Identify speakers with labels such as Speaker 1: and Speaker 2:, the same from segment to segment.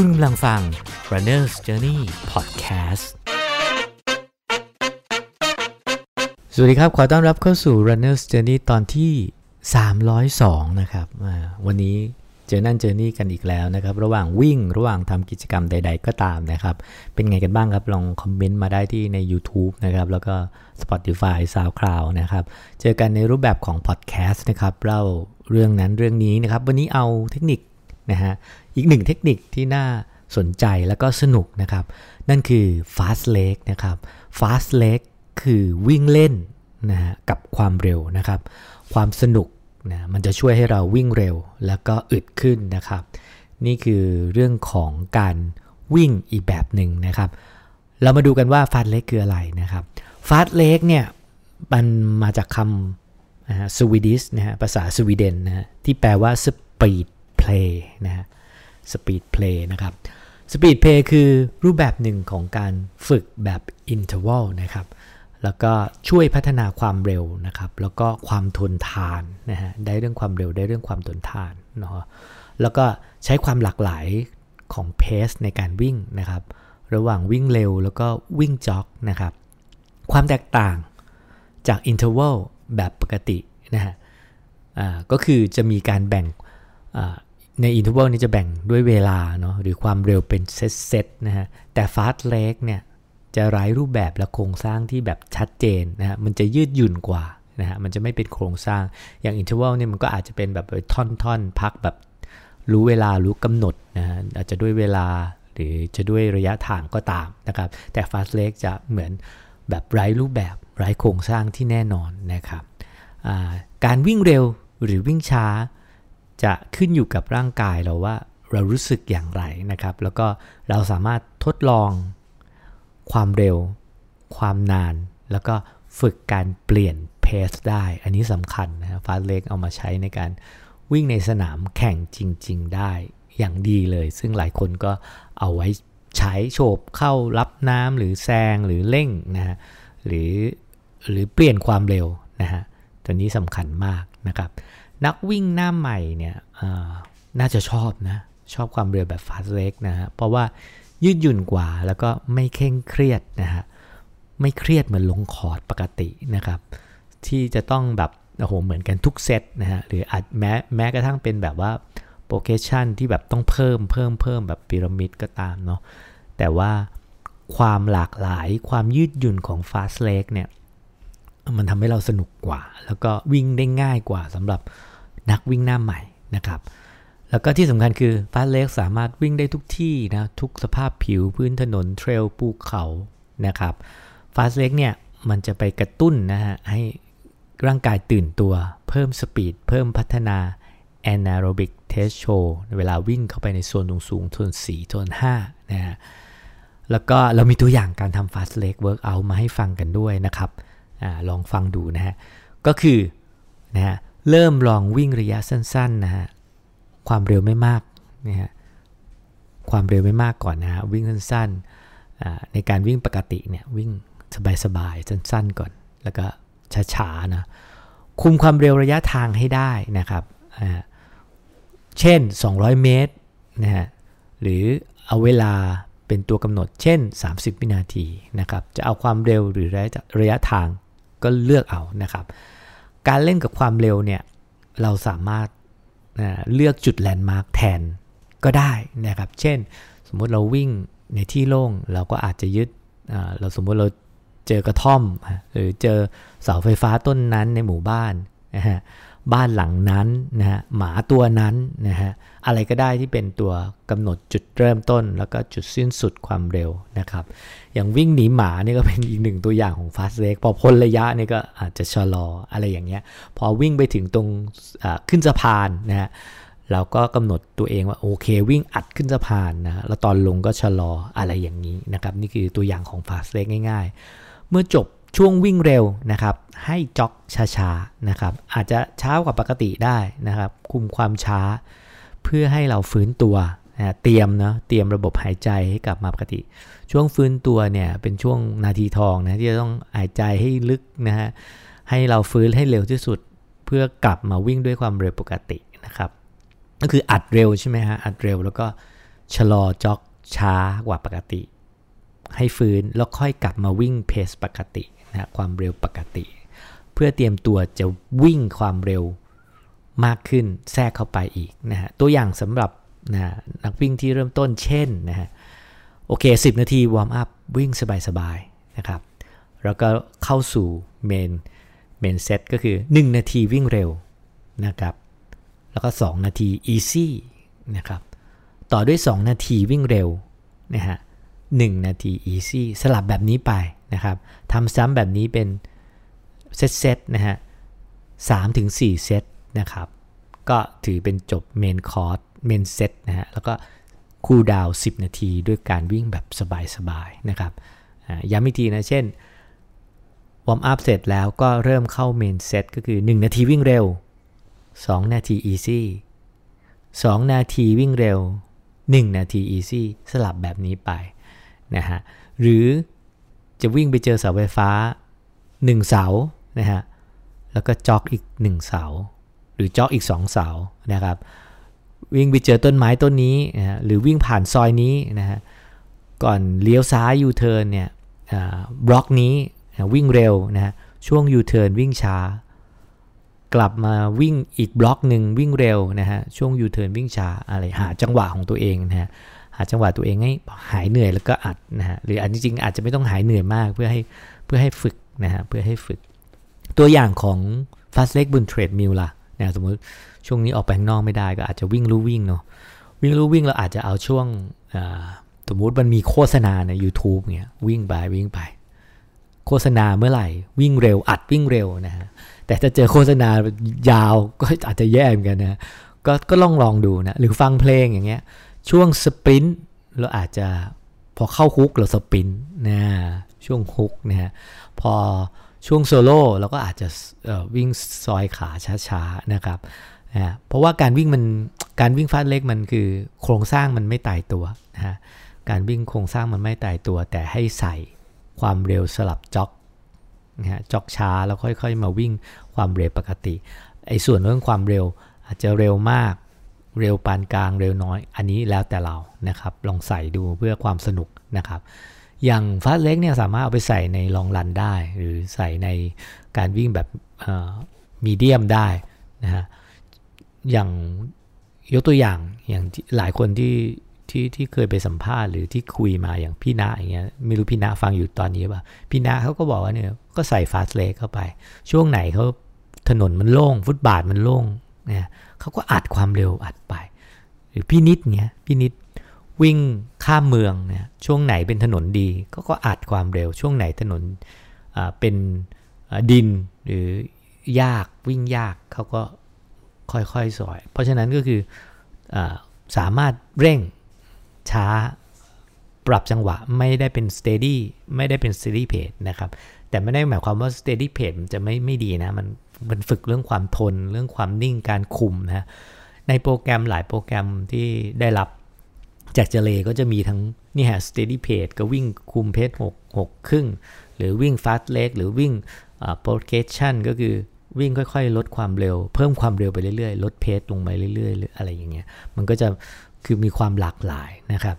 Speaker 1: คุณกำลังฟัง Runner's Journey Podcast สวัสดีครับ ขอต้อนรับเข้าสู่ Runner's Journey ตอนที่ 302 นะครับ วันนี้เจอนั่นเจอนี่กันอีกแล้วนะครับ ระหว่างวิ่งระหว่างทำกิจกรรมใด ๆ ก็ตามนะครับ เป็นไงกันบ้างครับ ลองคอมเมนต์มาได้ที่ใน YouTube นะครับ แล้วก็ Spotify SoundCloud นะครับ เจอกันในรูปแบบของ Podcast นะครับเล่าเรื่องนั้นเรื่องนี้นะครับ วันนี้เอาเทคนิค นะฮะอีกหนึ่งเทคนิคที่น่าสนใจแล้วก็สนุกนะครับ นั่นคือ fast leg นะครับ fast leg คือวิ่งเล่นนะฮะกับความเร็วนะครับ ความสนุกนะมันจะช่วยให้เราวิ่งเร็วแล้วก็อึดขึ้นนะครับ นี่คือเรื่องของการวิ่งอีกแบบหนึ่งนะครับ เรามาดูกันว่าฟาสเล็กคืออะไรนะครับฟาสเล็กเนี่ยมันมาจากคำสวีดิสนะฮะภาษาสวีเดนนะฮะที่แปลว่า speed play นะฮะ speed play นะครับ speed play คือรูปแบบหนึ่งของการฝึกแบบ interval นะครับ แล้วก็ช่วยพัฒนาความเร็วนะครับ แล้วก็ความทนทานนะฮะ ได้เรื่องความเร็ว ได้เรื่องความทนทานเนาะ แล้วก็ใช้ความหลากหลายของเพสในการวิ่งนะครับ ระหว่างวิ่งเร็วแล้วก็วิ่ง jog นะครับ ความแตกต่างจาก interval แบบปกตินะฮะก็คือจะมีการแบ่ง ใน interval นี้จะแบ่งด้วยเวลาเนาะหรือความเร็วเป็นเซตๆนะฮะแต่ Fartlek เนี่ยจะไร้รูปแบบและโครงสร้างที่แบบชัดเจนนะฮะมันจะยืดหยุ่นกว่านะฮะมันจะไม่เป็นโครงสร้างอย่าง interval เนี่ยมันก็อาจจะเป็นแบบท่อนๆพักแบบรู้เวลารู้กำหนดนะฮะอาจจะด้วยเวลาหรือจะด้วยระยะทางก็ตามนะครับแต่ฟาสเลกจะเหมือนแบบไร้รูปแบบไร้โครงสร้างที่แน่นอนนะครับการวิ่งเร็วหรือวิ่งช้า จะขึ้นอยู่กับร่างกายเราว่าเรารู้สึกอย่างไรนะครับ แล้วก็เราสามารถทดลองความเร็ว ความนาน แล้วก็ฝึกการเปลี่ยนเพสได้ อันนี้สำคัญนะฟาสเล็กเอามาใช้ในการวิ่งในสนามแข่งจริง ๆ ได้อย่างดีเลย ซึ่งหลายคนก็เอาไว้ใช้โฉบเข้ารับน้ำหรือแซงหรือเร่งนะฮะหรือหรือเปลี่ยนความเร็วนะฮะตัวนี้สำคัญมากนะครับ นักวิ่งหน้าใหม่เนี่ยน่าจะชอบนะ ชอบความเร็วแบบฟาสเล็กนะฮะเพราะว่ายืดหยุ่นกว่าแล้วก็ไม่เคร่งเครียดนะฮะไม่เครียดเหมือนลงคอร์ดปกตินะครับ ที่จะต้องแบบโอ้โหเหมือนกันทุกเซตนะฮะหรืออาจแม้แม้กระทั่งเป็นแบบว่า progression ที่แบบต้องเพิ่มเพิ่มเพิ่มแบบพีระมิดก็ตามเนาะแต่ว่าความหลากหลายความยืดหยุ่นของ Fast l e g เนี่ย มันทำให้เราสนุกกว่า แล้วก็วิ่งได้ง่ายกว่าสำหรับนักวิ่งหน้าใหม่นะครับ แล้วก็ที่สำคัญคือ Fartlek สามารถวิ่งได้ทุกที่นะทุกสภาพผิวพื้นถนน trail ภูเขานะครับ Fartlek เนี่ยมันจะไปกระตุ้นนะฮะให้ร่างกายตื่นตัว เพิ่ม speed เพิ่มพัฒนา anaerobic threshold เวลาวิ่งเข้าไปในโซนสูงๆโซน4โซน5นะฮะแล้วก็เรามีตัวอย่างการทำ Fartlek workout มาให้ฟังกันด้วยนะครับ ลองฟังดูนะฮะ ก็คือนะฮะเริ่มลองวิ่งระยะสั้นๆนะฮะ ความเร็วไม่มากนะฮะ ความเร็วไม่มากก่อนนะฮะ วิ่งสั้นๆ ในการวิ่งปกติเนี่ยวิ่งสบายๆ สั้นๆก่อน แล้วก็ช้าๆนะ คุมความเร็วระยะทางให้ได้นะครับ เช่น 200 เมตรนะฮะ หรือเอาเวลาเป็นตัวกำหนด เช่น 30 วินาทีนะครับ จะเอาความเร็วหรือระยะทาง ก็เลือกเอานะครับ การเล่นกับความเร็วเนี่ยเราสามารถเลือกจุดแลนด์มาร์กแทนก็ได้นะครับ เช่น สมมุติเราวิ่งในที่โล่งเราก็อาจจะยึดเราสมมุติเราเจอกระท่อม หรือเจอเสาไฟฟ้าต้นนั้นในหมู่บ้านนะฮะ บ้านหลังนั้นนะฮะหมาตัวนั้นนะฮะอะไรก็ได้ที่เป็นตัวกำหนดจุดเริ่มต้น แล้วก็จุดสิ้นสุดความเร็วนะครับ อย่างวิ่งหนีหมานี่ก็เป็นอีกหนึ่งตัวอย่างของฟาสเ r กพอพ้นระยะนี่ก็อาจจะชะลออะไรอย่างเงี้ย พอวิ่งไปถึงตรงขึ้นสะพานนะฮะเราก็กำหนดตัวเองว่าโอเควิ่งอัดขึ้นสะพานนะแล้วตอนลงก็ชะลออะไรอย่างนี้นะครับ นี่คือตัวอย่างของฟาสเ r กง่าย ๆ เมื่อจบ ช่วงวิ่งเร็วนะครับ ให้จ็อกช้าๆนะครับ อาจจะช้ากว่าปกติได้นะครับ คุมความช้า เพื่อให้เราฟื้นตัวนะเตรียมเนาะเตรียมระบบหายใจให้กลับมาปกติ ช่วงฟื้นตัวเนี่ยเป็นช่วงนาทีทองนะที่จะต้องหายใจให้ลึกนะฮะให้เราฟื้นให้เร็วที่สุด เพื่อกลับมาวิ่งด้วยความเร็วปกตินะครับ ก็คืออัดเร็วใช่ไหมฮะอัดเร็วแล้วก็ชะลอจ็อกช้ากว่าปกติ ให้ฟื้นแล้วค่อยกลับมาวิ่งเพสปกติ นะความเร็วปกติ เพื่อเตรียมตัวจะวิ่งความเร็วมากขึ้นแทรกเข้าไปอีกนะฮะตัวอย่างสำหรับนะนักวิ่งที่เริ่มต้นเช่นนะฮะโอเค 10 นาที warm up วิ่งสบายๆนะครับแล้วก็เข้าสู่ main main set ก็คือ 1 นาทีวิ่งเร็วนะครับแล้วก็ 2 นาที easy นะครับต่อด้วย 2 นาทีวิ่งเร็วนะฮะ1นาที easy สลับแบบนี้ไป นะครับทำซ้ำแบบนี้เป็นเซตเซตนะฮะ3-4เซตนะครับก็ถือเป็นจบ main course main set นะฮะแล้วก็ cool down 10 นาทีด้วยการวิ่งแบบสบายๆนะครับย้ำอีกทีนะ เช่น warm up เสร็จแล้วก็เริ่มเข้า main set ก็คือ 1 นาทีวิ่งเร็ว 2 นาที easy 2นาทีวิ่งเร็ว 1 นาที easy สลับแบบนี้ไปนะฮะหรือ จะวิ่งไปเจอเสาไฟฟ้า 1 เสานะฮะแล้วก็ jog อีก 1 เสา หรือ jog อีก 2 เสานะครับวิ่งไปเจอต้นไม้ต้นนี้นะฮะหรือวิ่งผ่านซอยนี้นะฮะก่อนเลี้ยวซ้ายยูเทิร์นเนี่ยบล็อกนี้วิ่งเร็วนะฮะช่วงยูเทิร์นวิ่งช้า กลับมาวิ่งอีกบล็อกหนึ่งวิ่งเร็วนะฮะช่วงยูเทิร์นวิ่งช้าอะไรหาจังหวะของตัวเองนะฮะ หาจังหวะตัวเองให้หายเหนื่อยแล้วก็อัดนะฮะหรืออันจริงๆอาจจะไม่ต้องหายเหนื่อยมากเพื่อให้เพื่อให้ฝึกนะฮะเพื่อให้ฝึก ตัวอย่างของ fast leg บนเทรดมิลล่ะนะสมมติช่วงนี้ออกไปข้างนอกไม่ได้ก็อาจจะวิ่งลู่วิ่งเนาะวิ่งลู่วิ่งเราอาจจะเอาช่วงสมมติมันมีโฆษณาใน YouTube เงี้ยวิ่งไปวิ่งไป โฆษณาเมื่อไหร่ วิ่งเร็วอัดวิ่งเร็วนะฮะแต่ถ้าเจอโฆษณายาวก็อาจจะแย่เหมือนกันนะก็ก็ลองลองดูนะหรือฟังเพลงอย่างเงี้ย ช่วงสปรินต์เราอาจจะพอเข้าฮุกเราสปรินต์นะช่วงฮุกนะฮะพอช่วงโซโล่เราก็อาจจะวิ่งซอยขาช้าๆนะครับนะเพราะว่าการวิ่งมันการวิ่งฟาสเล็กมันคือโครงสร้างมันไม่ตายตัวนะฮะการวิ่งโครงสร้างมันไม่ตายตัว แต่ให้ใส่ความเร็วสลับจ็อกนะฮะจ็อกช้าแล้วค่อยๆ มาวิ่งความเร็วปกติไอ้ส่วนเรื่องความเร็วอาจจะเร็วมาก เร็วปานกลางเร็วน้อย อันนี้แล้วแต่เรานะครับ ลองใส่ดูเพื่อความสนุกนะครับ อย่างฟาสเล็กเนี่ยสามารถเอาไปใส่ในลองรันได้ หรือใส่ในการวิ่งแบบมีเดียมได้นะฮะอย่างยกตัวอย่างอย่างหลายคนที่ที่ที่เคยไปสัมภาษณ์หรือที่คุยมาอย่างพี่นาอย่างเงี้ยไม่รู้พี่นาฟังอยู่ตอนนี้ป่ะพี่นาเขาก็บอกว่าเนี่ยก็ใส่ฟาสเลกเข้าไป ช่วงไหนเขาถนนมันโล่ง ฟุตบาทมันโล่ง เนี่ยเขาก็อัดความเร็วอัดไป หรือพี่นิดเงี้ยพี่นิดวิ่งข้ามเมืองเนี่ยช่วงไหนเป็นถนนดีก็ก็อัดความเร็ว ช่วงไหนถนนเป็นดินหรือยากวิ่งยากเขาก็ค่อยๆสอย เพราะฉะนั้นก็คืออสามารถเร่งช้าปรับจังหวะไม่ได้เป็น steady ไม่ได้เป็น steady pace นะครับ แต่ไม่ได้หมายความว่า steady pace มันจะไม่ไม่ดีนะ มัน มันฝึกเรื่องความทน เรื่องความนิ่งการคุมนะในโปรแกรมหลายโปรแกรมที่ได้รับจากเจเลก็จะมีทั้งนี่ฮะ steady pace ก็วิ่งคุมเพจ6 6 ครึ่ง หรือวิ่ง fast leg หรือวิ่ง progression ก็คือวิ่งค่อยๆ ลดความเร็ว เพิ่มความเร็วไปเรื่อยๆ ลดเพจลงไปเรื่อยๆ หรืออะไรอย่างเงี้ย มันก็จะคือมีความหลากหลายนะครับ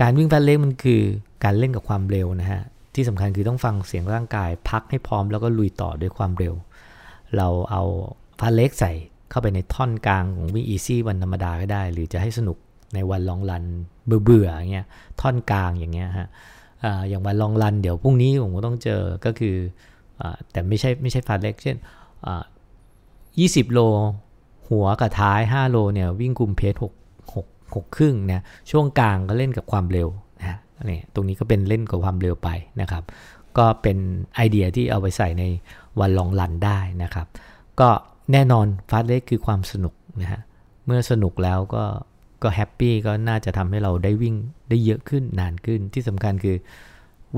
Speaker 1: การวิ่ง fartlek มันคือการเล่นกับความเร็วนะฮะ ที่สำคัญคือต้องฟังเสียงร่างกาย พักให้พร้อมแล้วก็ลุยต่อด้วยความเร็ว เราเอา fartlek ใส่เข้าไปในท่อนกลางของวิ่ง easy วันธรรมดาก็ได้ หรือจะให้สนุกในวัน long run เบื่อเบื่ออย่างเงี้ยท่อนกลางอย่างเงี้ยฮะอย่างวัน long run เดี๋ยวพรุ่งนี้ผมก็ต้องเจอก็คืออแต่ไม่ใช่ไม่ใช่ fartlek เช่น20โล หัวกับท้าย 5 โลเนี่ยวิ่งกลุ่ม pace 6 6 6ครึ่งเนี่ยช่วงกลางก็เล่นกับความเร็วนะนี่ตรงนี้ก็เป็นเล่นกับความเร็วไปนะครับ ก็เป็นไอเดียที่เอาไปใส่ในวัน long run ได้นะครับ ก็แน่นอน fartlek คือความสนุกนะฮะเมื่อสนุกแล้วก็ก็ happy ก็น่าจะทำให้เราได้วิ่งได้เยอะขึ้นนานขึ้นที่สำคัญคือ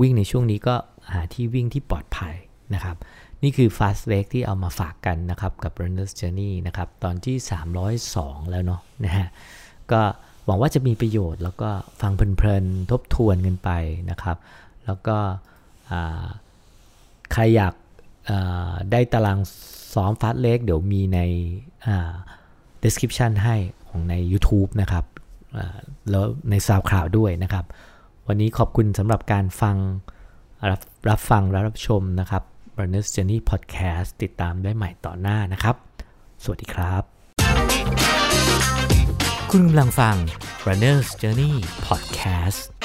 Speaker 1: วิ่งในช่วงนี้ก็หาที่วิ่งที่ปลอดภัยนะครับ นี่คือ Fast w a k ที่เอามาฝากกันนะครับ กับ Runner's Journey นะครับ ตอนที่ 302 แล้วเนาะนะฮะก็หวังว่าจะมีประโยชน์แล้วก็ฟังเพลินๆ ทบทวนกันไปนะครับ แล้วก็ ใครอยากได้ตารางซ้อม Fast w a k เดี๋ยวมีใน description ให้ของใน YouTube นะครับแล้วในซาวคลาวด้วยนะครับ วันนี้ขอบคุณสำหรับการฟังรับรับฟังและรับชมนะครับ Runner's Journey Podcast ติดตามได้ใหม่ต่อหน้านะครับ สวัสดีครับ คุณกำลังฟัง Runner's Journey Podcast